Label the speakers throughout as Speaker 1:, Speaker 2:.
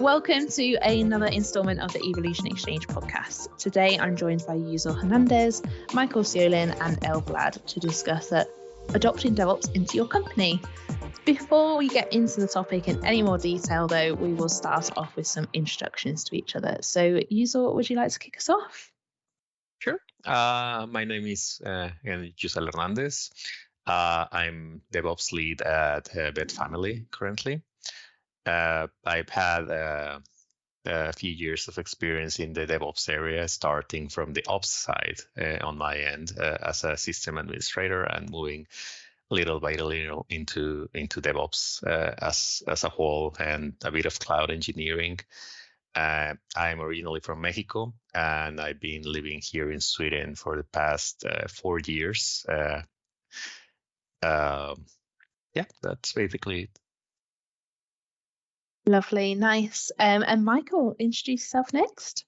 Speaker 1: Welcome to another installment of the Evolution Exchange podcast. Today I'm joined by Yusel Hernandez, Michael Sjolin, and El Bladh to discuss uh, adopting DevOps into your company. Before we get into the topic in any more detail, though, we will start off with some introductions to each other. So, Yusel, would you like to kick us off?
Speaker 2: Sure. Uh, my name is uh, Hernandez. Uh, I'm DevOps lead at uh, VetFamily currently. Uh, I've had uh, a few years of experience in the DevOps area, starting from the ops side uh, on my end uh, as a system administrator and moving little by little into into DevOps uh, as as a whole and a bit of cloud engineering. I'm originally from Mexico and I've been living here in Sweden for the past four years. Um, yeah, that's basically it.
Speaker 1: Lovely, nice. Um, and Michael, introduce yourself next.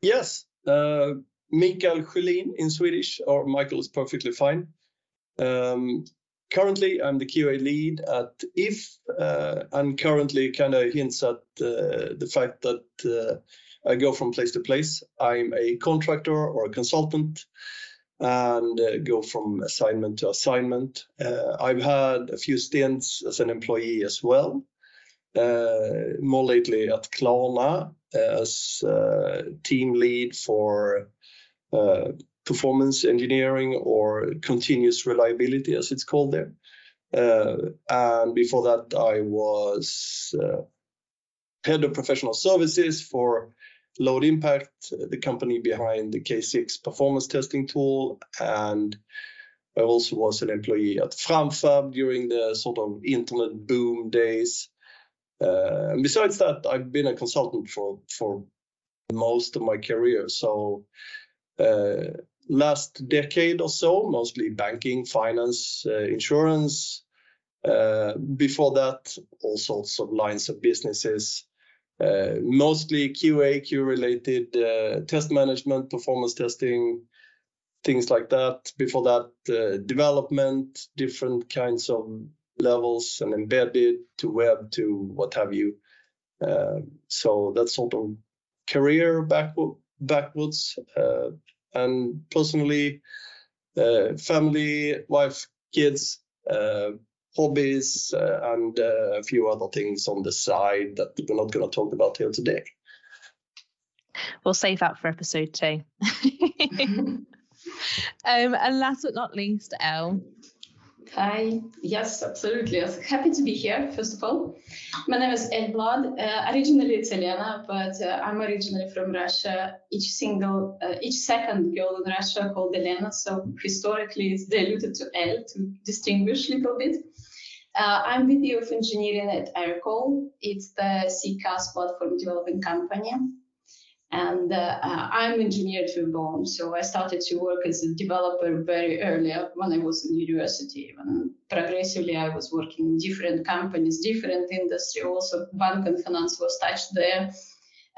Speaker 3: Yes, uh, Mikael in Swedish, or Michael is perfectly fine. Um, currently, I'm the QA lead at If, uh, and currently kind of hints at uh, the fact that uh, I go from place to place. I'm a contractor or a consultant and uh, go from assignment to assignment. Uh, I've had a few stints as an employee as well, uh, more lately at Klarna as team lead for performance engineering or continuous reliability, as it's called there. and before that, I was head of professional services for Load Impact, the company behind the K6 performance testing tool, and I also was an employee at Framfab during the sort of internet boom days. Uh, and besides that, I've been a consultant for for most of my career. So uh, last decade or so, mostly banking, finance, uh, insurance. Uh, before that, all sorts of lines of businesses. Uh, mostly QA, Q related uh, test management, performance testing, things like that. Before that, uh, development, different kinds of levels and embedded to web to what have you. so that's sort of career backward, backwards. and personally, family, wife, kids, hobbies uh, and uh, a few other things on the side that we're not going to talk about here today.
Speaker 1: We'll save that for episode two. um, and last but not least, Elle.
Speaker 4: Hi, yes, absolutely. Happy to be here, first of all. My name is El Bladh, uh, originally Italiana, but uh, I'm originally from Russia. Each single, uh, each second girl in Russia called Elena, so historically it's diluted to El to distinguish a little bit. Uh, I'm VP of Engineering at Aircall. It's the CCaaS platform developing company. And uh, uh, I'm engineer to bone, so I started to work as a developer very early when I was in university. And progressively, I was working in different companies, different industry. Also, bank and finance was touched there.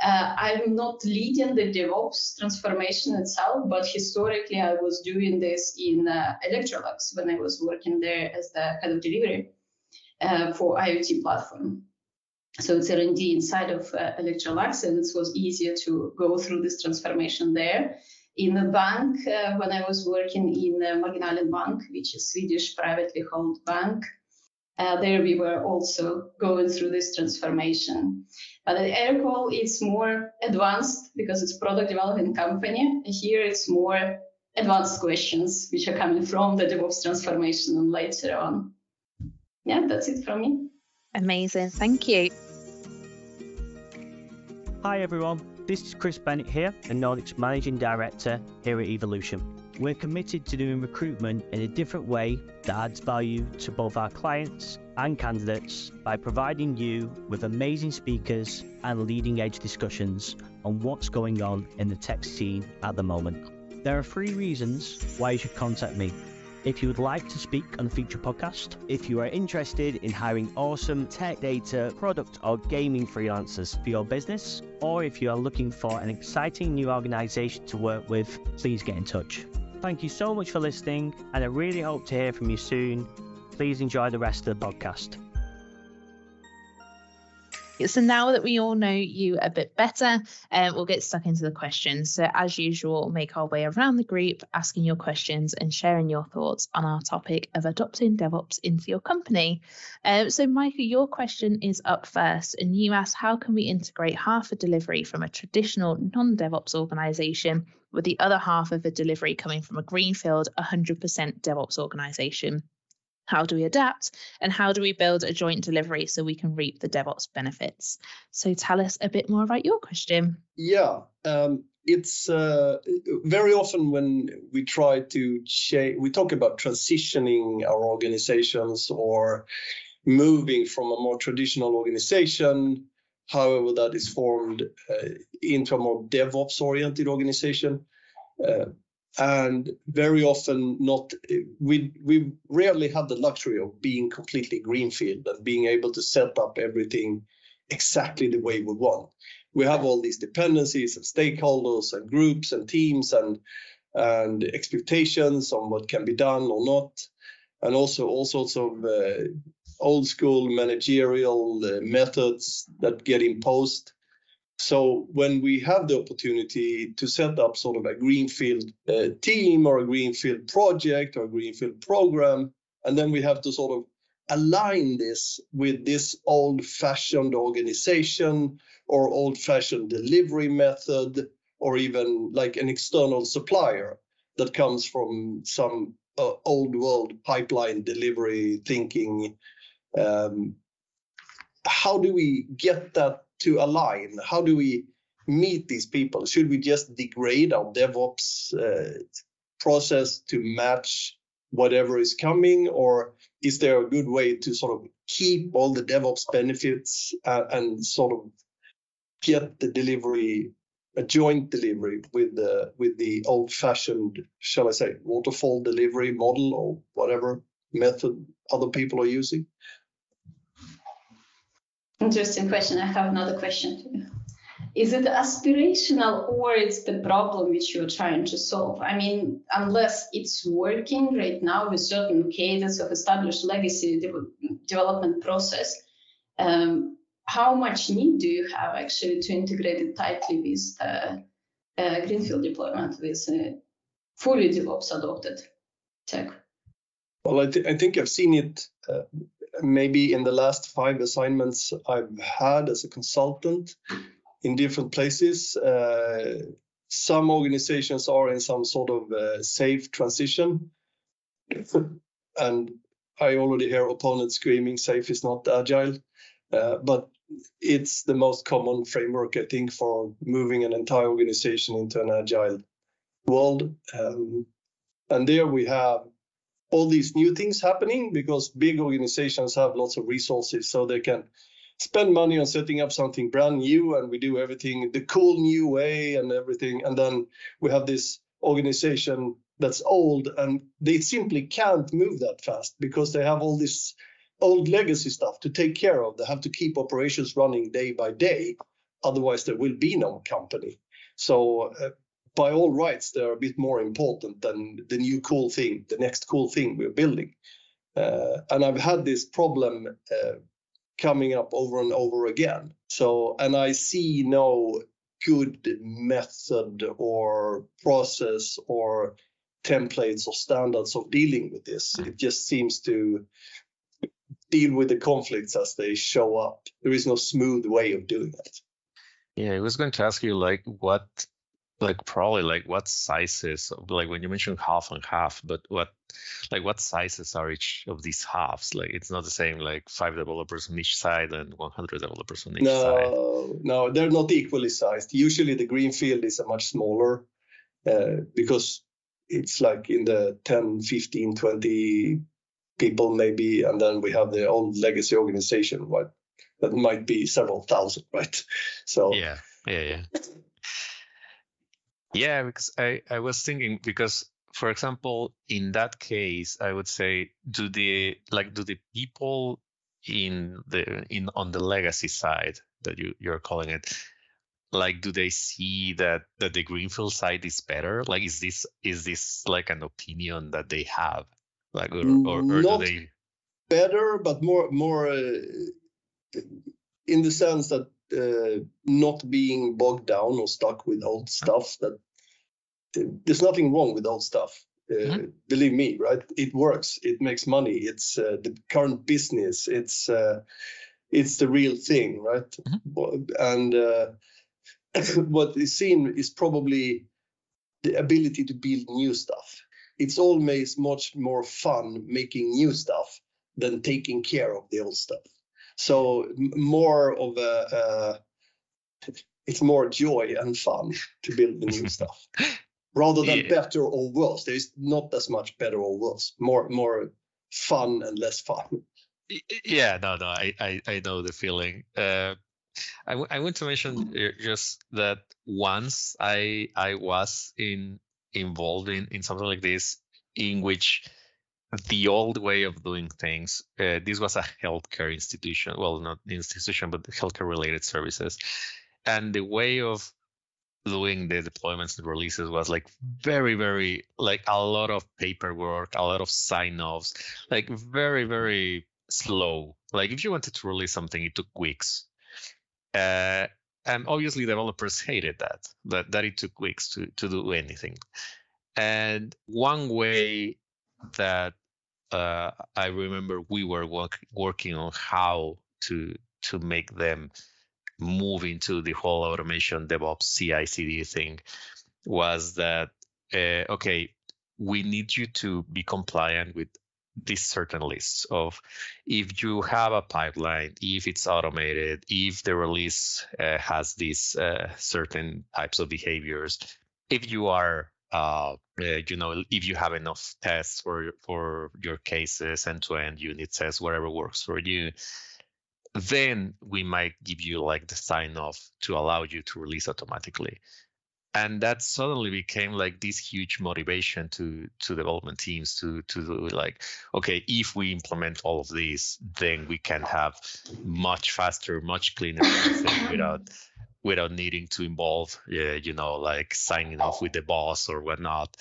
Speaker 4: Uh, I'm not leading the DevOps transformation itself, but historically, I was doing this in uh, Electrolux when I was working there as the head of delivery uh, for IoT platform. So it's R&D inside of uh, Electrolux, and it was easier to go through this transformation there. In the bank, uh, when I was working in uh, Marginalen Bank, which is Swedish privately held bank, uh, there we were also going through this transformation. But at Aircall, it's more advanced because it's product development company. Here it's more advanced questions which are coming from the DevOps transformation and later on yeah, that's it from me.
Speaker 1: Amazing. Thank you.
Speaker 5: Hi, everyone. This is Chris Bennett here, the Nordics Managing Director here at Evolution. We're committed to doing recruitment in a different way that adds value to both our clients and candidates by providing you with amazing speakers and leading edge discussions on what's going on in the tech scene at the moment. There are three reasons why you should contact me if you would like to speak on a future podcast, if you are interested in hiring awesome tech data, product, or gaming freelancers for your business, or if you are looking for an exciting new organization to work with, please get in touch. Thank you so much for listening, and I really hope to hear from you soon. Please enjoy the rest of the podcast.
Speaker 1: So now that we all know you a bit better, um, we'll get stuck into the questions. So as usual, make our way around the group, asking your questions and sharing your thoughts on our topic of adopting DevOps into your company. Um, so Michael, your question is up first, and you ask, how can we integrate half a delivery from a traditional non-DevOps organization with the other half of a delivery coming from a greenfield 100% DevOps organization? How do we adapt? And how do we build a joint delivery so we can reap the DevOps benefits? So tell us a bit more about your question.
Speaker 3: Yeah, um, it's uh, very often when we try to we talk about transitioning our organizations or moving from a more traditional organization, however that is formed, uh, into a more DevOps oriented organization. Uh, and very often not we we rarely have the luxury of being completely greenfield and being able to set up everything exactly the way we want. We have all these dependencies and stakeholders and groups and teams and and expectations on what can be done or not. And also all sorts of uh, old school managerial uh, methods that get imposed so when we have the opportunity to set up sort of a greenfield uh, team or a greenfield project or a greenfield program, and then we have to sort of align this with this old-fashioned organization or old-fashioned delivery method or even like an external supplier that comes from some uh, old world pipeline delivery thinking um, how do we get that to align? How do we meet these people? Should we just degrade our DevOps uh, process to match whatever is coming, or is there a good way to sort of keep all the DevOps benefits uh, and sort of get the delivery a joint delivery with the with the old-fashioned, shall I say, waterfall delivery model or whatever method other people are using?
Speaker 4: Interesting question. I have another question you. Is it aspirational or it's the problem which you're trying to solve? I mean, unless it's working right now with certain cadence of established legacy de- development process, um, how much need do you have actually to integrate it tightly with uh, greenfield deployment with uh, fully DevOps adopted tech?
Speaker 3: Well, I, th- I think I've seen it uh, maybe in the last five assignments I've had as a consultant in different places. Uh, some organizations are in some sort of uh, SAFe transition. and I already hear opponents screaming, SAFe is not agile. Uh, but it's the most common framework, I think, for moving an entire organization into an agile world. Um, and there we have all these new things happening because big organizations have lots of resources so they can spend money on setting up something brand new and we do everything the cool new way and everything. And then we have this organization that's old and they simply can't move that fast because they have all this old legacy stuff to take care of. They have to keep operations running day by day otherwise there will be no company. So uh, by all rights, they're a bit more important than the new cool thing, the next cool thing we're building. Uh, and I've had this problem uh, coming up over and over again. So, and I see no good method or process or templates or standards of dealing with this. It just seems to deal with the conflicts as they show up. There is no smooth way of doing it.
Speaker 2: Yeah, I was going to ask you like what like probably like what sizes like when you mentioned half and half but what like what sizes are each of these halves? Like it's not the same like five developers on each side and 100 developers on each
Speaker 3: no,
Speaker 2: side.
Speaker 3: No no they're not equally sized. Usually the greenfield is a much smaller uh, because it's like in the 10 15 20 people maybe and then we have the old legacy organization right that might be several thousand right?
Speaker 2: So yeah yeah yeah yeah, because I, I was thinking because for example, in that case, I would say, do the like do the people in the in on the legacy side that you you're calling it, like do they see that that the greenfield side is better? Like is this is this like an opinion that they have, like or or, or do they
Speaker 3: better, but more more uh, in the sense that uh, not being bogged down or stuck with old stuff that there's nothing wrong with old stuff uh, mm-hmm. believe me right? It works. It makes money. It's uh, the current business. It's uh, it's the real thing right? Mm-hmm. and uh, what is seen is probably the ability to build new stuff. It's always much more fun making new stuff than taking care of the old stuff so more of a uh, it's more joy and fun to build the new stuff rather than yeah. better or worse. There is not as much better or worse. More more fun and less fun.
Speaker 2: Yeah, no, no, I I, I know the feeling. Uh, I, w- I want to mention just that once I I was in involved in, in something like this in which the old way of doing things uh, this was a healthcare institution well not institution but healthcare related services. And the way of doing the deployments and releases was like very very like a lot of paperwork a lot of sign offs like very very slow. Like if you wanted to release something it took weeks. Uh, and obviously developers hated that that that it took weeks to to do anything. And one way that uh, i remember we were work, working on how to to make them move into the whole automation DevOps CI/CD thing was that uh, okay, we need you to be compliant with these certain lists of if you have a pipeline, if it's automated, if the release uh, has these uh, certain types of behaviors, if you are uh, Uh, you know, if you have enough tests for for your cases end to end unit tests, whatever works for you, then we might give you like the sign off to allow you to release automatically. And that suddenly became like this huge motivation to to development teams to to do like okay if we implement all of these then we can have much faster much cleaner without without needing to involve yeah, you know like signing off with the boss or whatnot.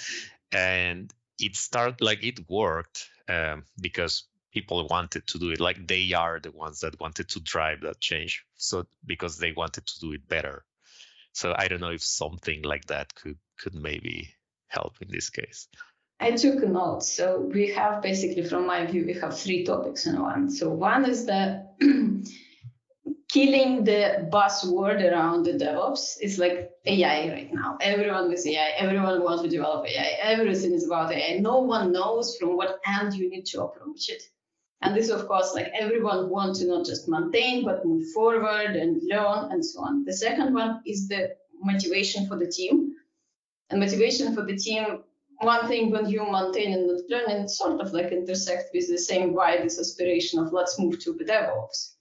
Speaker 2: And it started like it worked um, because people wanted to do it like they are the ones that wanted to drive that change so because they wanted to do it better. So i don't know if something like that could could maybe help in this case.
Speaker 4: I took notes so we have basically from my view we have three topics in one. So one is the killing the buzzword around the DevOps is like AI right now. Everyone is AI. Everyone wants to develop AI. Everything is about AI. No one knows from what end you need to approach it. And this, of course, like everyone wants to not just maintain, but move forward and learn and so on. The second one is the motivation for the team. And motivation for the team, one thing when you maintain and not learn, and sort of like intersect with the same why this aspiration of let's move to the DevOps.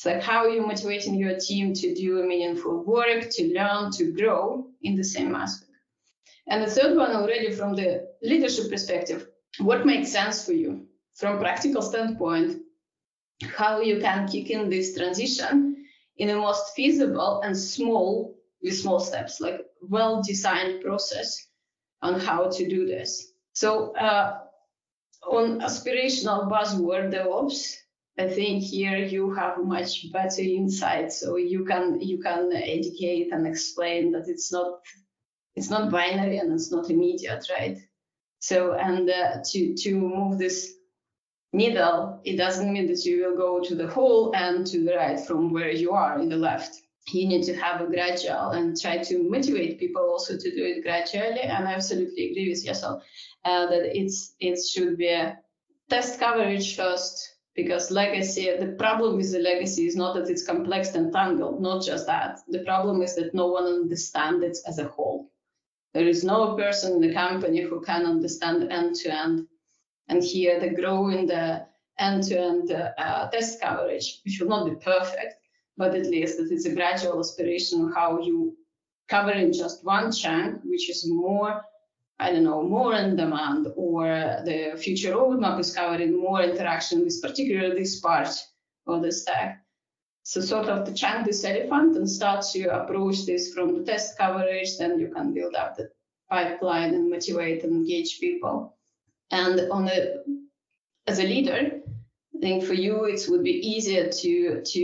Speaker 4: It's like how are you motivating your team to do meaningful work, to learn, to grow in the same aspect. And the third one already from the leadership perspective, what makes sense for you? from practical standpoint, how you can kick in this transition in the most feasible and small with small steps, like well-designed process on how to do this. So uh, on aspirational buzzword DevOps, I think here you have much better insight. So you can you can educate and explain that it's not it's not binary and it's not immediate, right? So and uh, to to move this needle, it doesn't mean that you will go to the hole and to the right from where you are in the left. You need to have a gradual and try to motivate people also to do it gradually. And I absolutely agree with yourself uh, that it's it should be a test coverage first because legacy the problem with the legacy is not that it's complex and tangled not just that. The problem is that no one understands it as a whole. There is no person in the company who can understand end to end and here the grow in the end-to-end uh, test coverage, which will not be perfect, but at least that it's a gradual aspiration how you cover in just one chunk, which is more, I don't know, more in demand, or the future roadmap is covering more interaction with particularly this part of the stack. So sort of to chunk this elephant and start to approach this from the test coverage, then you can build up the pipeline and motivate and engage people. And on the as a leader, I think for you it would be easier to to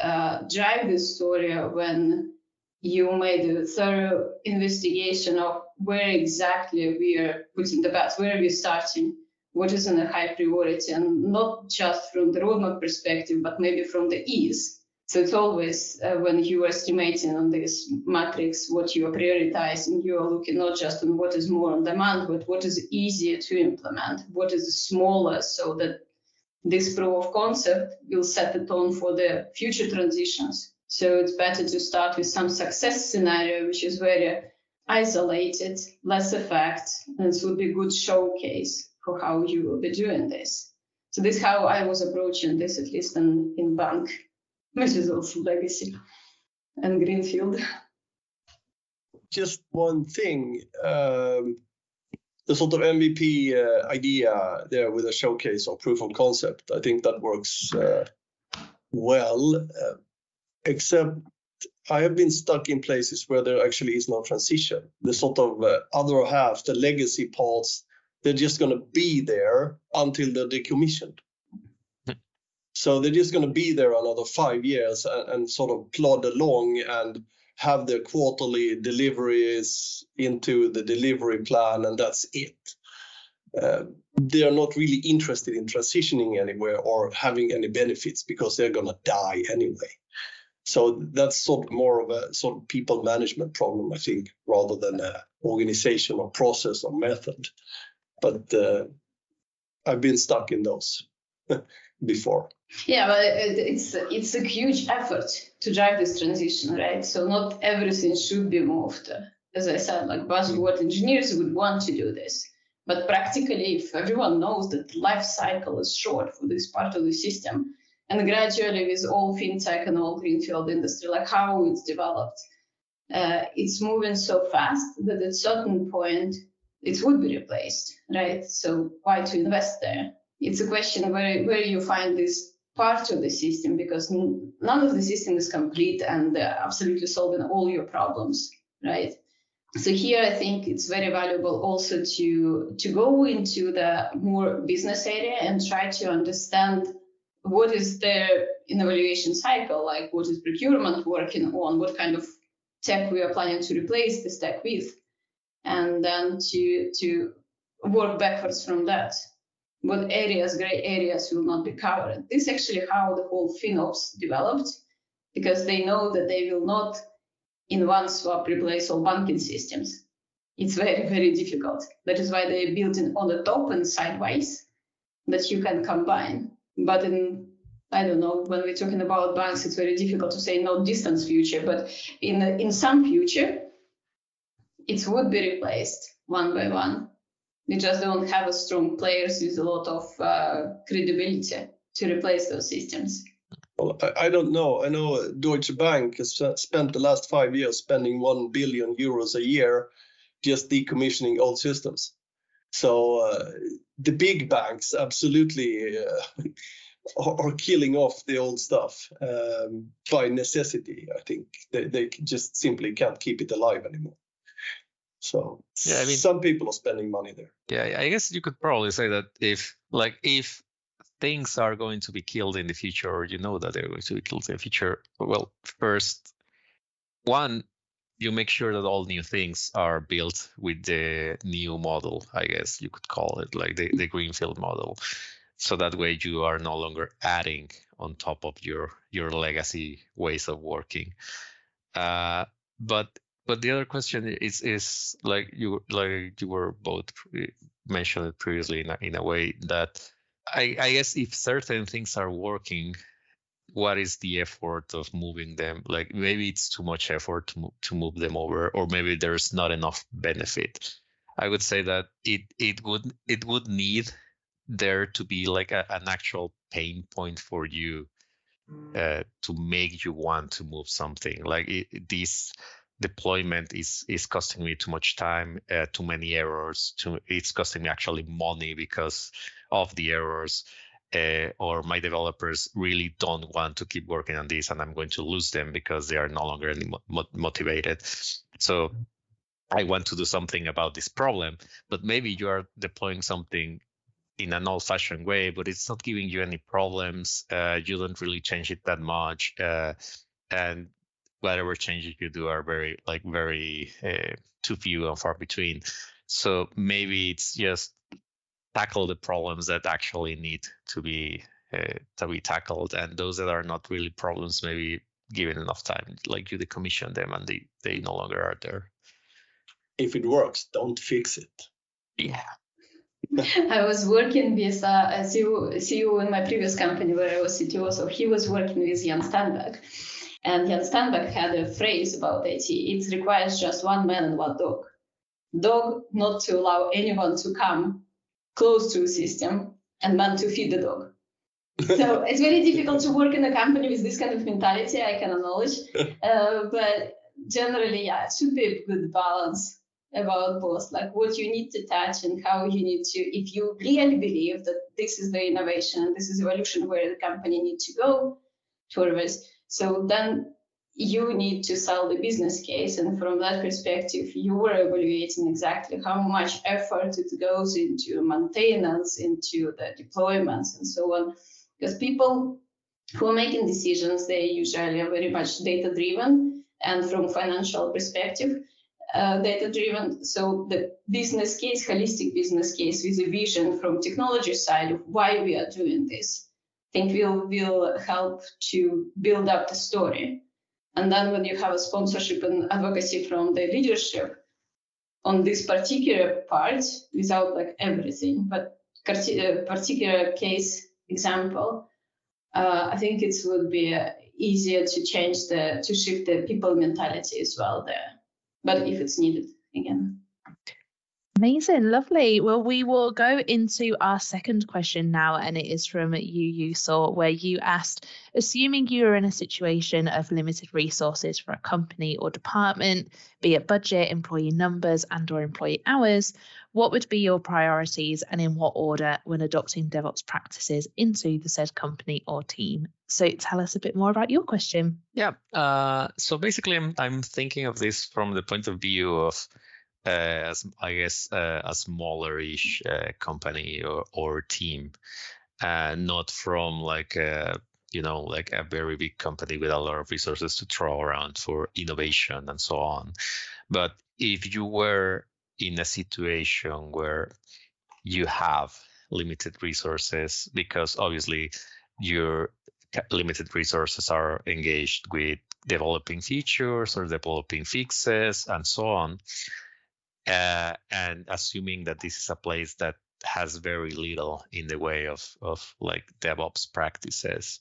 Speaker 4: uh, drive this story when you made a thorough investigation of where exactly we are putting the bets, where are we starting, what is in a high priority, and not just from the roadmap perspective, but maybe from the ease. So it's always uh, when you are estimating on this matrix what you are prioritizing, you are looking not just on what is more on demand, but what is easier to implement, what is smaller, so that this proof of concept will set the tone for the future transitions. So it's better to start with some success scenario, which is very isolated, less effect, and this would be a good showcase for how you will be doing this. So this is how I was approaching this, at least in, in bank, which is also legacy and greenfield.
Speaker 3: Just one thing. Um, the sort of MVP uh, idea there with a showcase or proof of concept, I think that works uh, well, uh, except I have been stuck in places where there actually is no transition. The sort of uh, other half, the legacy parts, they're just going to be there until they're decommissioned. so they're just going to be there another five years and, and sort of plod along and have their quarterly deliveries into the delivery plan, and that's it. Uh, they are not really interested in transitioning anywhere or having any benefits because they're going to die anyway. So that's sort of more of a sort of people management problem, I think, rather than a organization or process or method. But uh, I've been stuck in those before.
Speaker 4: Yeah, but it's it's a huge effort to drive this transition, right? So not everything should be moved. As I said, like buzzword engineers would want to do this, but practically, if everyone knows that the life cycle is short for this part of the system, and gradually with all fintech and all greenfield industry, like how it's developed, uh, it's moving so fast that at certain point it would be replaced, right? So why to invest there? It's a question where where you find this part of the system because none of the system is complete and uh, absolutely solving all your problems, right? So here I think it's very valuable also to to go into the more business area and try to understand what is their evaluation cycle, like what is procurement working on, what kind of tech we are planning to replace this tech with, and then to to work backwards from that what areas, gray areas will not be covered. This is actually how the whole FinOps developed, because they know that they will not in one swap replace all banking systems. It's very, very difficult. That is why they built it on the top and sideways that you can combine. But in I don't know, when we're talking about banks, it's very difficult to say no distance future, but in in some future, it would be replaced one by one we just don't have a strong players with a lot of uh, credibility to replace those systems.
Speaker 3: Well, I, don't know. I know Deutsche Bank has spent the last five years spending one billion euros a year just decommissioning old systems. So uh, the big banks absolutely uh, are, killing off the old stuff um, by necessity. I think they, they just simply can't keep it alive anymore. So yeah, I mean, some people are spending money there.
Speaker 2: Yeah, I guess you could probably say that if like if things are going to be killed in the future, or you know that they're going to be killed in the future, well, first, one, you make sure that all new things are built with the new model. I guess you could call it like the the greenfield model. So that way you are no longer adding on top of your your legacy ways of working. Uh, but but the other question is is like you like you were both mentioned previously in a, in a way that I, I guess if certain things are working what is the effort of moving them like maybe it's too much effort to move, to move them over or maybe there's not enough benefit i would say that it it would it would need there to be like a, an actual pain point for you uh, to make you want to move something like it, these deployment is is costing me too much time, uh, too many errors. Too, it's costing me actually money because of the errors. Uh, or my developers really don't want to keep working on this, and I'm going to lose them because they are no longer motivated. So I want to do something about this problem, but maybe you are deploying something in an old-fashioned way, but it's not giving you any problems. Uh, you don't really change it that much, uh, and whatever changes you do are very like very uh, too few and far between. So maybe it's just tackle the problems that actually need to be uh, to be tackled, and those that are not really problems, maybe given enough time, like you decommission them and they they no longer are there.
Speaker 3: If it works, don't fix it.
Speaker 2: Yeah.
Speaker 4: I was working with uh, a CEO, CEO in my previous company where I was CTO, so he was working with Jan Stenbeck. And Jan Stenbeck had a phrase about IT it requires just one man and one dog. Dog not to allow anyone to come close to a system, and man to feed the dog. so it's very difficult to work in a company with this kind of mentality, I can acknowledge. Uh, but generally, yeah, it should be a good balance about both, like what you need to touch and how you need to, if you really believe that this is the innovation, and this is evolution where the company needs to go towards, so then you need to sell the business case. And from that perspective, you were evaluating exactly how much effort it goes into maintenance, into the deployments, and so on. Because people who are making decisions, they usually are very much data driven and from financial perspective, uh, data driven. So the business case, holistic business case with a vision from technology side of why we are doing this, I think will will help to build up the story. And then when you have a sponsorship and advocacy from the leadership on this particular part, without like everything, but particular case example, uh, I think it would be uh, easier to change the to shift the people mentality as well there. But if it's needed again.
Speaker 1: Amazing, lovely. Well, we will go into our second question now, and it is from you, Yusel, where you asked, assuming you are in a situation of limited resources for a company or department, be it budget, employee numbers, and/or employee hours, what would be your priorities and in what order when adopting DevOps practices into the said company or team? So, tell us a bit more about your question.
Speaker 2: Yeah. Uh, so basically, I'm I'm thinking of this from the point of view of uh, I guess uh, a smallerish uh, company or, or team, not from like a you know like a very big company with a lot of resources to throw around for innovation and so on. But if you were in a situation where you have limited resources, because obviously your limited resources are engaged with developing features or developing fixes and so on uh, and assuming that this is a place that has very little in the way of of like DevOps practices,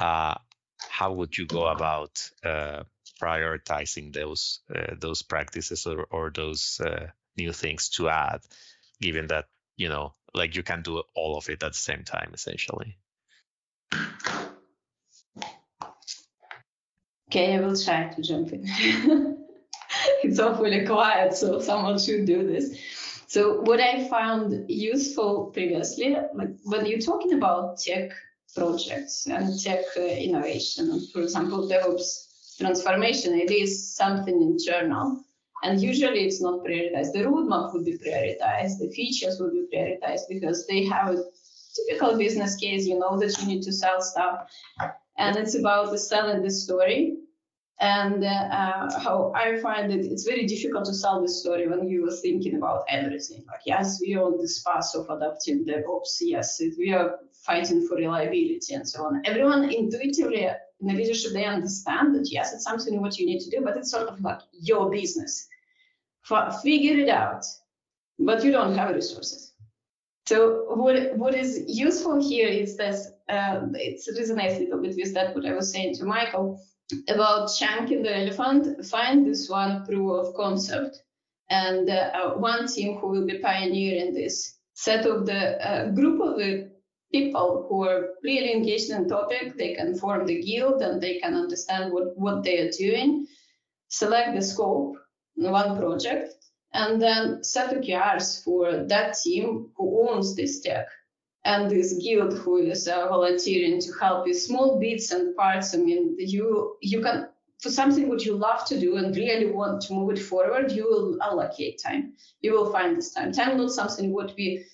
Speaker 2: uh, how would you go about uh, prioritizing those uh, those practices or, or those uh, new things to add, given that you know like you can do all of it at the same time essentially.
Speaker 4: Okay, I will try to jump in. it's awfully quiet, so someone should do this. So what I found useful previously, like when you're talking about tech projects and tech uh, innovation, for example, DevOps transformation, it is something internal. And usually it's not prioritized. The roadmap would be prioritized, the features would be prioritized because they have a typical business case. You know that you need to sell stuff. And it's about the selling the story and uh, how I find it, it's very difficult to sell this story when you are thinking about everything. Like, yes, we are on this path of adopting DevOps. Yes, we are fighting for reliability and so on. Everyone intuitively in the leadership, they understand that yes, it's something what you need to do, but it's sort of like your business. F- figure it out, but you don't have resources. So what what is useful here is this, uh, it resonates a little bit with that what I was saying to Michael about chunking the elephant, find this one proof of concept and uh, one team who will be pioneering this. Set of the uh, group of the people who are really engaged in the topic they can form the guild and they can understand what, what they are doing. Select the scope one project and then set the OKRs for that team who owns this tech and this guild who is uh, volunteering to help with small bits and parts. I mean, you you can for something what you love to do and really want to move it forward, you will allocate time. You will find this time. Time not something what we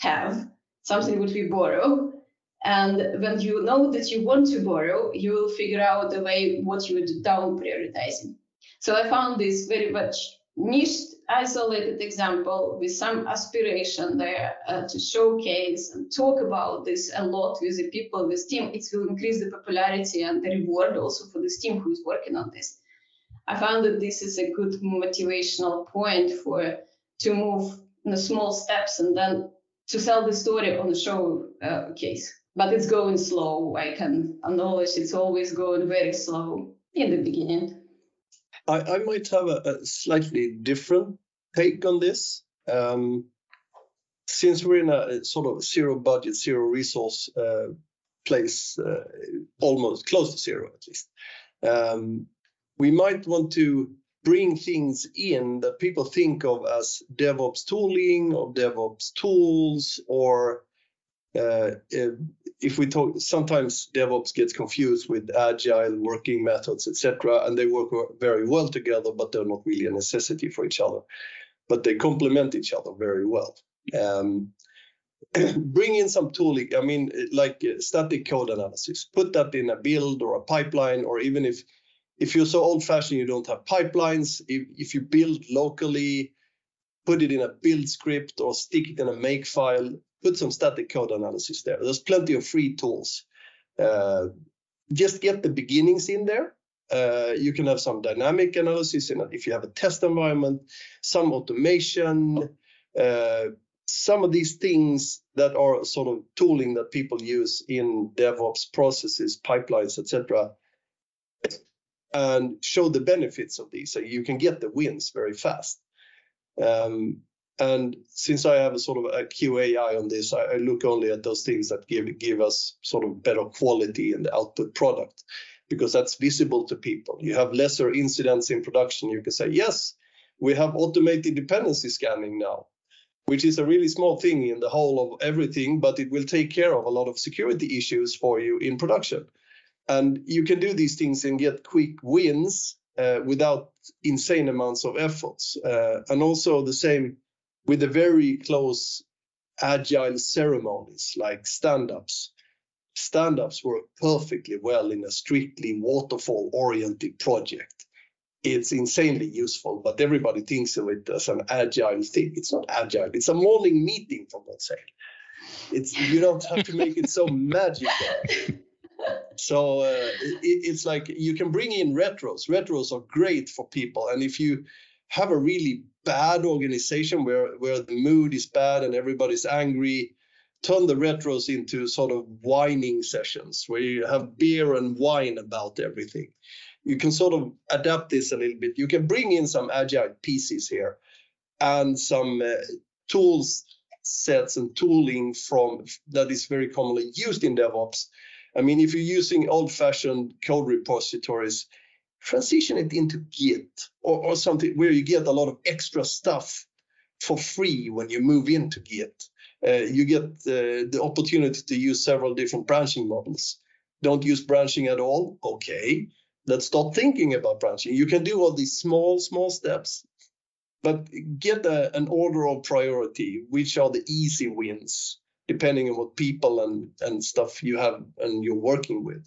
Speaker 4: have. something which we borrow. And when you know that you want to borrow, you will figure out the way what you would down prioritizing. So I found this very much niche, isolated example with some aspiration there uh, to showcase and talk about this a lot with the people, with team. It will increase the popularity and the reward also for this team who is working on this. I found that this is a good motivational point for to move in the small steps and then to sell the story on a show uh, case. But it's going slow. I can acknowledge it's always going very slow in the beginning.
Speaker 3: I, I might have a, a, slightly different take on this. Um, since we're in a sort of zero budget, zero resource uh, place, uh, almost close to zero at least, um, we might want to bring things in that people think of as DevOps tooling or DevOps tools or uh, if we talk, sometimes DevOps gets confused with agile working methods, etc., and they work very well together, but they're not really a necessity for each other. But they complement each other very well. Um, bring in some tooling. I mean, like uh, static code analysis. Put that in a build or a pipeline, or even if if you're so old-fashioned you don't have pipelines, if, if you build locally, put it in a build script or stick it in a make file put some static code analysis there. There's plenty of free tools. Uh, just get the beginnings in there. Uh, you can have some dynamic analysis in if you have a test environment, some automation, uh, some of these things that are sort of tooling that people use in DevOps processes, pipelines, etc., and show the benefits of these so you can get the wins very fast. Um, and since I have a sort of a QA eye on this, I, I, look only at those things that give give us sort of better quality in the output product, because that's visible to people. You have lesser incidents in production. You can say, yes, we have automated dependency scanning now, which is a really small thing in the whole of everything, but it will take care of a lot of security issues for you in production. And you can do these things and get quick wins uh, without insane amounts of efforts. Uh, and also the same with the very close agile ceremonies like stand-ups. Stand-ups work perfectly well in a strictly waterfall oriented project. It's insanely useful, but everybody thinks of it as an agile thing. It's not agile. It's a morning meeting, for God's sake. It's you don't have to make it so magical. So uh, it, it's like you can bring in retros. Retros are great for people, and if you have a really bad organization where where the mood is bad and everybody's angry turn the retros into sort of whining sessions where you have beer and whine about everything. You can sort of adapt this a little bit. You can bring in some agile pieces here and some uh, tools sets and tooling from that is very commonly used in devops. I mean if you're using old fashioned code repositories transition it into Git or, or something where you get a lot of extra stuff for free when you move into Git. Uh, you get uh, the opportunity to use several different branching models. Don't use branching at all? Okay, let's start thinking about branching. You can do all these small, small steps, but get a, an order of priority. Which are the easy wins, depending on what people and, and stuff you have and you're working with.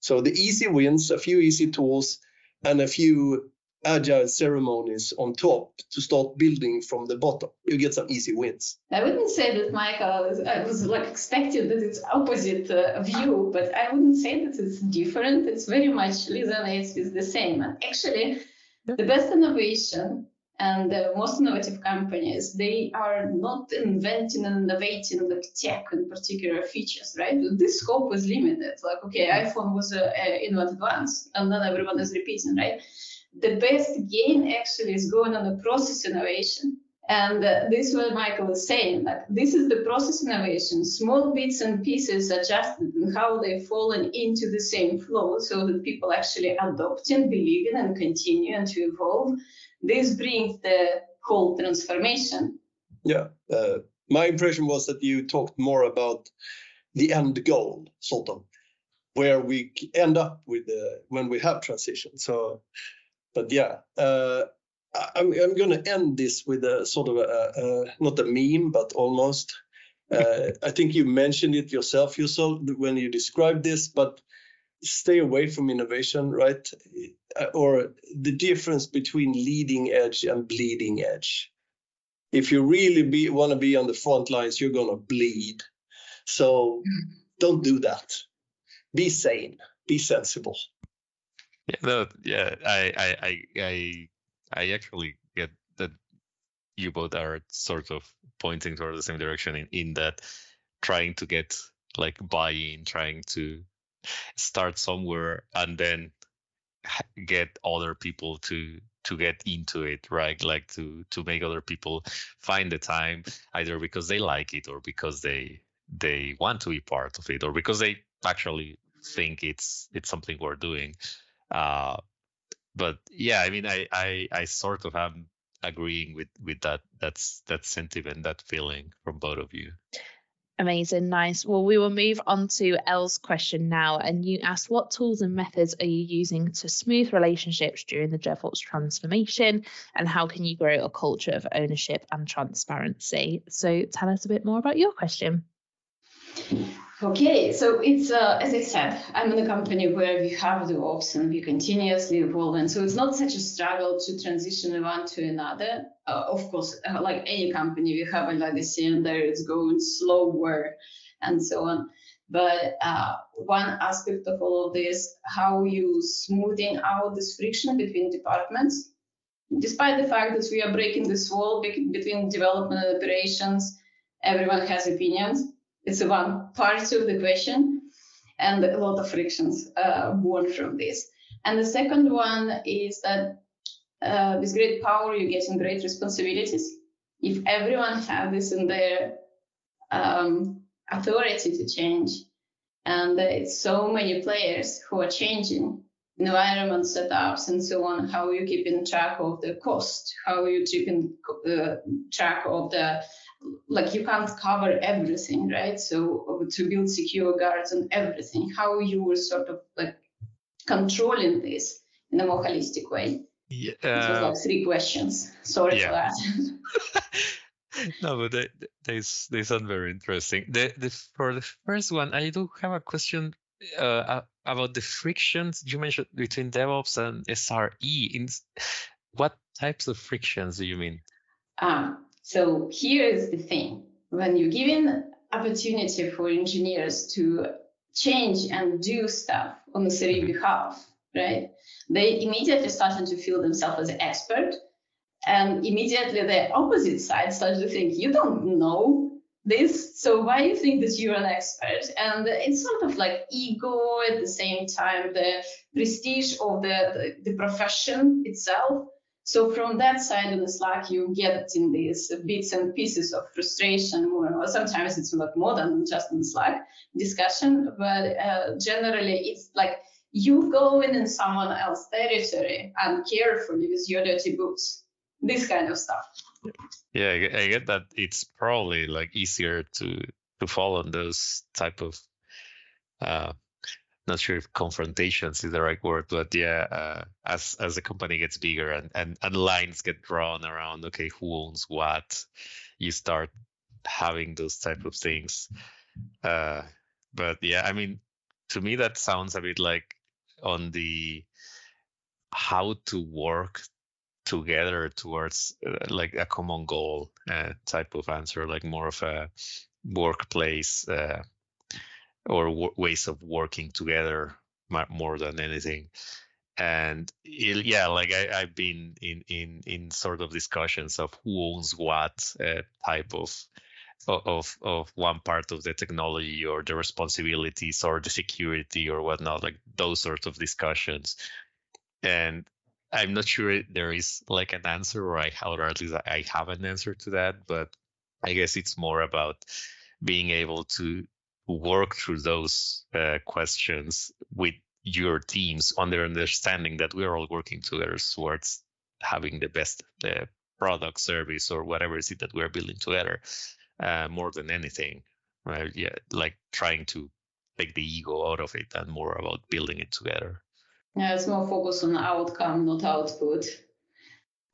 Speaker 3: So the easy wins, a few easy tools, and a few agile ceremonies on top to start building from the bottom. You get some easy wins.
Speaker 4: I wouldn't say that, Michael. I was like expecting that it's opposite uh, view, but I wouldn't say that it's different. It's very much resonates with the same. And actually, the best innovation and the most innovative companies, they are not inventing and innovating the tech and particular features, right? This scope was limited. Like, okay, iPhone was uh, in advance, and then everyone is repeating, right? The best gain actually is going on the process innovation. And uh, this is what Michael is saying. Like this is the process innovation, small bits and pieces adjusted and how they've fallen into the same flow so that people actually adopt and believe in and continue and to evolve this brings the whole transformation.
Speaker 3: Yeah, uh, my impression was that you talked more about the end goal, sort of, where we end up with the, when we have transition. So, but yeah, uh, I'm, I'm going to end this with a sort of a, a, not a meme, but almost. Uh, I think you mentioned it yourself, yourself when you described this, but stay away from innovation, right? Uh, or the difference between leading edge and bleeding edge. If you really want to be on the front lines, you're going to bleed. So don't do that. Be sane. Be sensible.
Speaker 2: Yeah, no, yeah, I, I, I, I, I actually get that you both are sort of pointing toward the same direction in, in that trying to get like buy-in, trying to start somewhere and then get other people to to get into it right? Like to to make other people find the time either because they like it or because they they want to be part of it or because they actually think it's it's something we're doing. Uh but yeah i mean i i i sort of am agreeing with with that that's that sentiment that feeling from both of you
Speaker 1: Amazing, nice. Well, we will move on to El's question now. And you asked, what tools and methods are you using to smooth relationships during the DevOps transformation? And how can you grow a culture of ownership and transparency? So tell us a bit more about your question.
Speaker 4: Okay, so it's uh, as I said, I'm in a company where we have the and we continuously evolve, and so it's not such a struggle to transition one to another. Uh, of course, uh, like any company, we have a legacy and there it's going slower, and so on. But uh, one aspect of all of this, how you smoothing out this friction between departments, despite the fact that we are breaking this wall between development and operations, everyone has opinions it's one part of the question and a lot of frictions uh, born from this. And the second one is that uh, with great power, you're getting great responsibilities. If everyone has this in their um, authority to change, and it's so many players who are changing environment setups and so on, how you keeping track of the cost, how you keeping uh, track of the like you can't cover everything, right? So uh, to build secure guards and everything, how you were sort of like controlling this in a more holistic way.
Speaker 2: Yeah,
Speaker 4: uh, was like three questions. Sorry yeah. for
Speaker 2: that. no, but they, they they sound very interesting. The, the for the first one, I do have a question uh, about the frictions you mentioned between DevOps and SRE. In what types of frictions do you mean?
Speaker 4: Ah, so here is the thing. When you're given opportunity for engineers to change and do stuff on the city mm-hmm. behalf, right? They immediately started to feel themselves as an expert. And immediately the opposite side started to think, you don't know this, so why do you think that you're an expert? And it's sort of like ego at the same time, the prestige of the, the, the profession itself so from that side of the Slack, you get in these bits and pieces of frustration. Sometimes it's not more than just in Slack discussion, but uh, generally it's like you go in in someone else's territory and carefully with your dirty boots. This kind of stuff.
Speaker 2: Yeah, I get that. It's probably like easier to to fall on those type of uh, not sure if confrontations is the right word, but yeah, uh, as as the company gets bigger and, and and lines get drawn around, okay, who owns what, you start having those type of things. Uh, but yeah, I mean, to me that sounds a bit like on the how to work together towards uh, like a common goal uh, type of answer, like more of a workplace uh, or w- ways of working together more than anything. And it, yeah like I, have been in in in sort of discussions of who owns what uh, type of of of one part of the technology or the responsibilities or the security or whatnot like those sorts of discussions. And i'm not sure there is like an answer or i or at least i have an answer to that but i guess it's more about being able to work through those uh, questions with your teams on their understanding that we're all working together towards having the best uh, product service or whatever is it that we're building together uh, more than anything right? Yeah like trying to take the ego out of it and more about building it together.
Speaker 4: Yeah it's more focused on outcome not output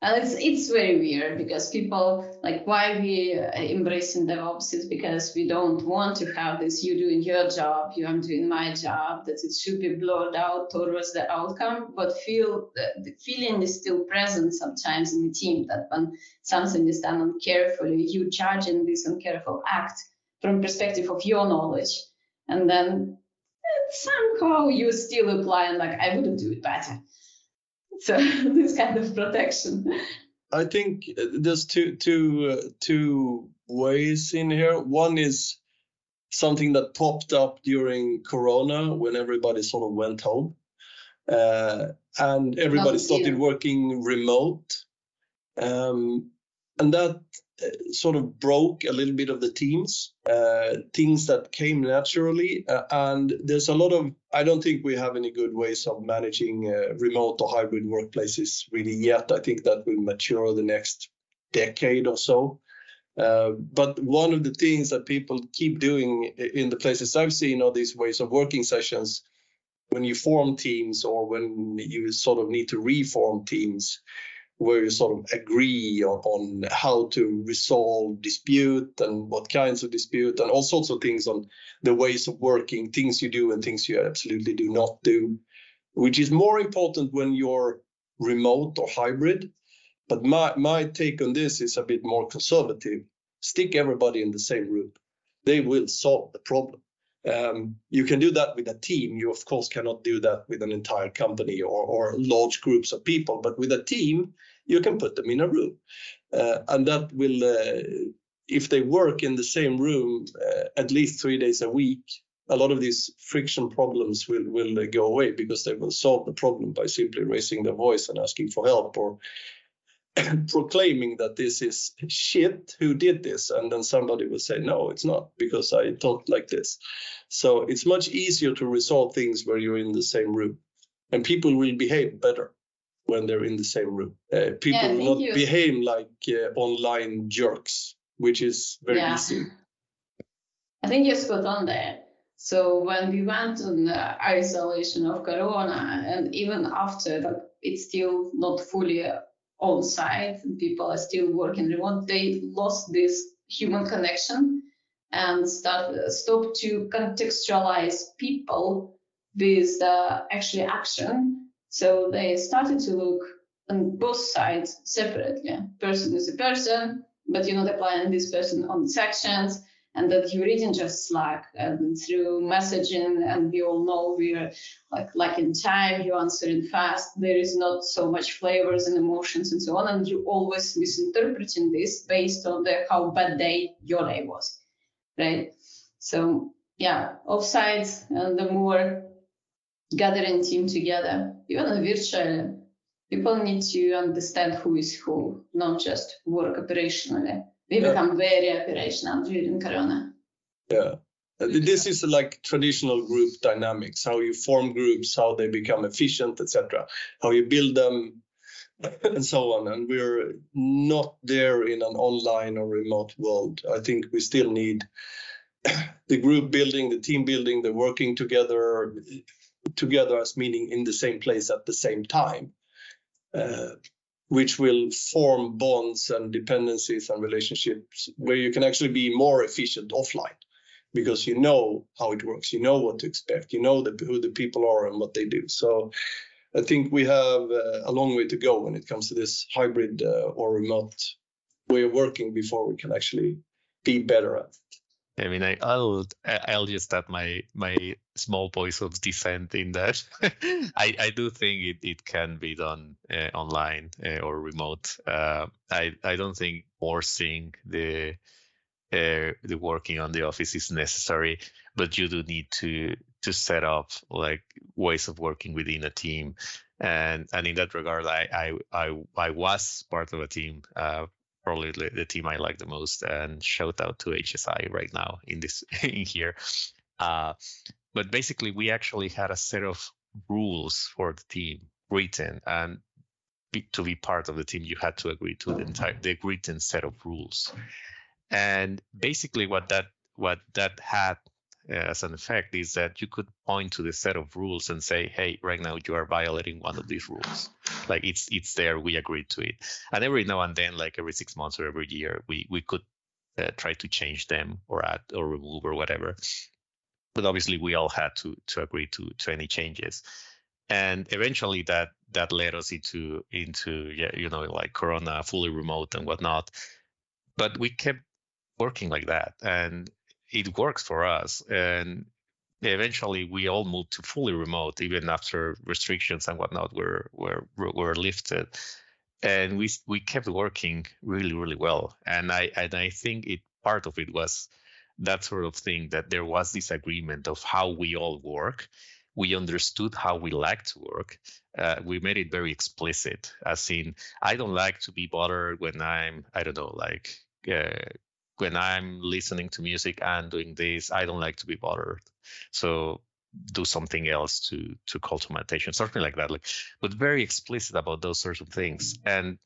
Speaker 4: and it's it's very weird because people like why we uh, embracing DevOps is because we don't want to have this you doing your job, you I'm doing my job, that it should be blurred out towards the outcome, but feel the, feeling is still present sometimes in the team that when something is done uncarefully, you judging this uncareful act from perspective of your knowledge, and then somehow you still apply and like I wouldn't do it better so this kind of protection.
Speaker 3: I think there's two two uh, two ways in here. One is something that popped up during corona when everybody sort of went home. Uh, and everybody started working remote. Um, and that sort of broke a little bit of the teams, uh, things that came naturally. Uh, and there's a lot of, I don't think we have any good ways of managing uh, remote or hybrid workplaces really yet. I think that will mature the next decade or so. Uh, but one of the things that people keep doing in the places I've seen are these ways of working sessions when you form teams or when you sort of need to reform teams where you sort of agree on, on, how to resolve dispute and what kinds of dispute and all sorts of things on the ways of working, things you do and things you absolutely do not do, which is more important when you're remote or hybrid. But my, my take on this is a bit more conservative. Stick everybody in the same room. They will solve the problem. Um, you can do that with a team. You, of course, cannot do that with an entire company or, or large groups of people. But with a team, you can put them in a room. Uh, and that will, uh, if they work in the same room uh, at least three days a week, a lot of these friction problems will, will uh, go away because they will solve the problem by simply raising their voice and asking for help or proclaiming that this is shit who did this? And then somebody will say no it's not because i talked like this. So it's much easier to resolve things where you're in the same room and people will behave better when they're in the same room uh, people yeah, will not you. behave like uh, online jerks which is very yeah. easy
Speaker 4: i think you're spot on there so when we went on the isolation of corona and even after that it's still not fully on site and people are still working remote, they lost this human connection and start stop to contextualize people with uh, actually action. So they started to look on both sides separately. Person is a person, but you're not applying this person on sections and that you're reading just Slack and through messaging, and we all know we're like like in time, you're answering fast. There is not so much flavors and emotions and so on, and you're always misinterpreting this based on the how bad day your day was, right? So yeah, offsite and the more gathering team together, even virtually, people need to understand who is who, not just work operationally we yeah. become very operational during Corona.
Speaker 3: Yeah. This is like traditional group dynamics, how you form groups, how they become efficient, etc., how you build them, and so on. And we're not there in an online or remote world. I think we still need the group building, the team building, the working together, together as meaning in the same place at the same time. Uh, which will form bonds and dependencies and relationships where you can actually be more efficient offline because you know how it works, you know what to expect, you know the, who the people are and what they do. So I think we have uh, a long way to go when it comes to this hybrid uh, or remote way of working before we can actually be better at it.
Speaker 2: I mean, I, I'll I'll just add my my small voice of dissent in that. I, I do think it, it can be done uh, online uh, or remote. Uh, I I don't think forcing the uh, the working on the office is necessary, but you do need to to set up like ways of working within a team. And and in that regard, I I I, I was part of a team uh, probably the, the, team I like the most. And shout out to HSI right now in this in here. Uh, but basically, we actually had a set of rules for the team written, and be, to be part of the team, you had to agree to the entire the written set of rules. And basically, what that what that had as an effect is that you could point to the set of rules and say, "Hey, right now you are violating one of these rules." Like it's it's there, we agreed to it, and every now and then, like every six months or every year, we we could uh, try to change them or add or remove or whatever. But obviously, we all had to to agree to to any changes, and eventually that that led us into into yeah, you know like Corona fully remote and whatnot. But we kept working like that, and it works for us. And eventually, we all moved to fully remote, even after restrictions and whatnot were were were lifted. And we we kept working really really well. And i and i think it part of it was that sort of thing that there was this agreement of how we all work. We understood how we like to work. Uh, we made it very explicit as in i don't like to be bothered when i'm i don't know like uh, when i'm listening to music and doing this i don't like to be bothered. So do something else to to call to my attention something like that like but very explicit about those sorts of things. And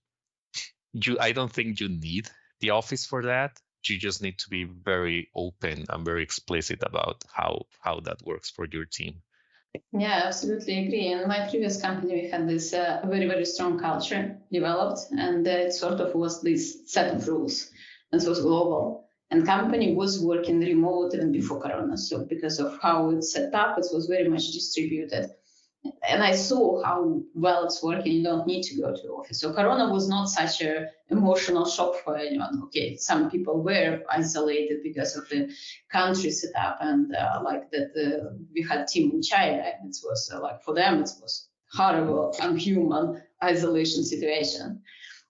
Speaker 2: you i don't think you need the office for that. You just need to be very open and very explicit about how how that works for your team.
Speaker 4: Yeah absolutely agree. In my previous company we had this uh, very very strong culture developed and uh, it sort of was this set of rules and it was global. And company was working remote even before corona so because of how it's set up it was very much distributed. And i saw how well it's working you don't need to go to office. So corona was not such a emotional shock for anyone. Okay some people were isolated because of the country setup and uh, like that uh, we had team in china it was uh, like for them it was horrible unhuman isolation situation.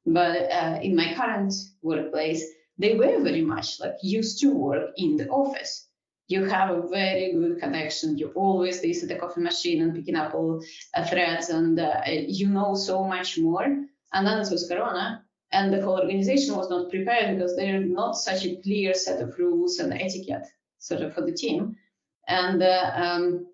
Speaker 4: But uh, in my current workplace they were very much like used to work in the office. You have a very good connection. You always this at the coffee machine and picking up all uh, threads, and uh, you know so much more. And then it was Corona, and the whole organization was not prepared because there are not such a clear set of rules and etiquette sort of for the team. And uh, um,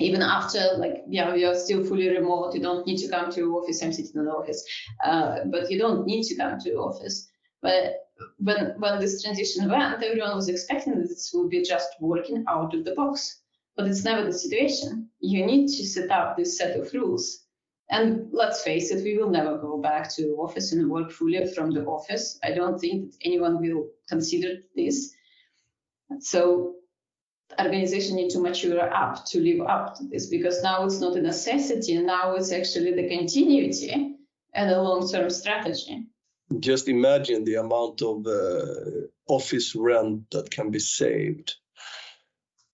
Speaker 4: even after like yeah we are still fully remote you don't need to come to office i'm sitting in the office uh, but you don't need to come to office but when when this transition went, everyone was expecting that this will be just working out of the box. But it's never the situation. You need to set up this set of rules. And let's face it, we will never go back to office and work fully from the office. I don't think that anyone will consider this. So organization need to mature up to live up to this because now it's not a necessity. Now it's actually the continuity and a long-term strategy
Speaker 3: just imagine the amount of uh, office rent that can be saved.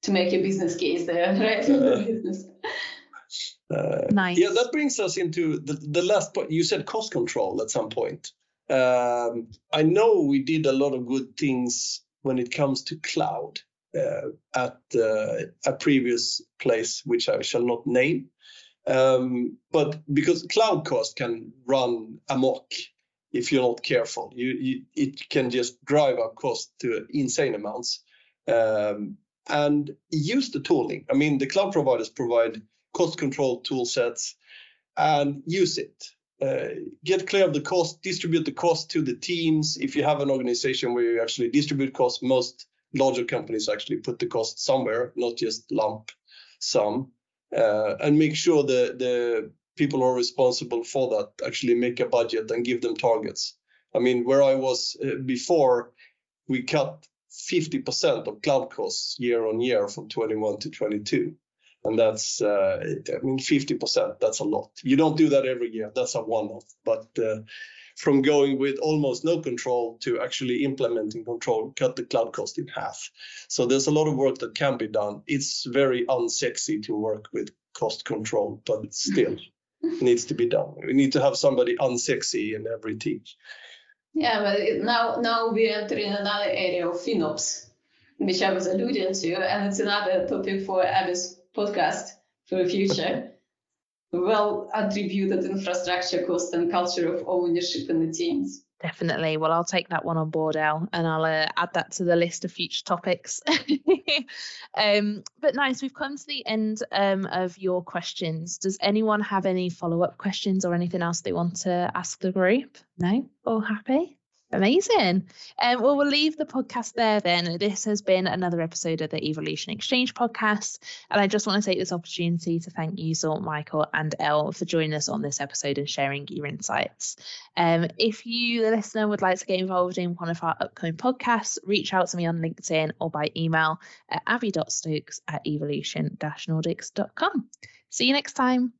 Speaker 4: To make a business case there right? Uh,
Speaker 1: uh, nice.
Speaker 3: Yeah that brings us into the, the last point. You said cost control at some point. Um, i know we did a lot of good things when it comes to cloud uh, at uh, a previous place which i shall not name. Um, but because cloud cost can run amok if you're not careful. You, you, it can just drive up cost to insane amounts. Um, and use the tooling. I mean, the cloud providers provide cost control tool sets and use it. Uh, get clear of the cost, distribute the cost to the teams. If you have an organization where you actually distribute costs, most larger companies actually put the cost somewhere, not just lump sum. Uh, and make sure the, the people are responsible for that actually make a budget and give them targets. I mean, where I was uh, before, we cut 50% of cloud costs year on year from 21 to 22. And that's, uh, I mean, 50%, that's a lot. You don't do that every year. That's a one off. But uh, from going with almost no control to actually implementing control, cut the cloud cost in half. So there's a lot of work that can be done. It's very unsexy to work with cost control, but still needs to be done. We need to have somebody unsexy in every team.
Speaker 4: Yeah, but now now we enter in another area of FinOps, which I was alluding to, and it's another topic for Abi's podcast for the future. Well attributed infrastructure cost and culture of ownership in the teams.
Speaker 1: Definitely. Well, I'll take that one on board, El, and I'll uh, add that to the list of future topics. um, but nice, we've come to the end um, of your questions. Does anyone have any follow up questions or anything else they want to ask the group? No? All happy? Amazing. Um, well, we'll leave the podcast there then. This has been another episode of the Evolution Exchange podcast. And I just want to take this opportunity to thank you, Zor, Michael, and El for joining us on this episode and sharing your insights. Um, if you, the listener, would like to get involved in one of our upcoming podcasts, reach out to me on LinkedIn or by email at abi.stokes at evolution-nordics.com. See you next time.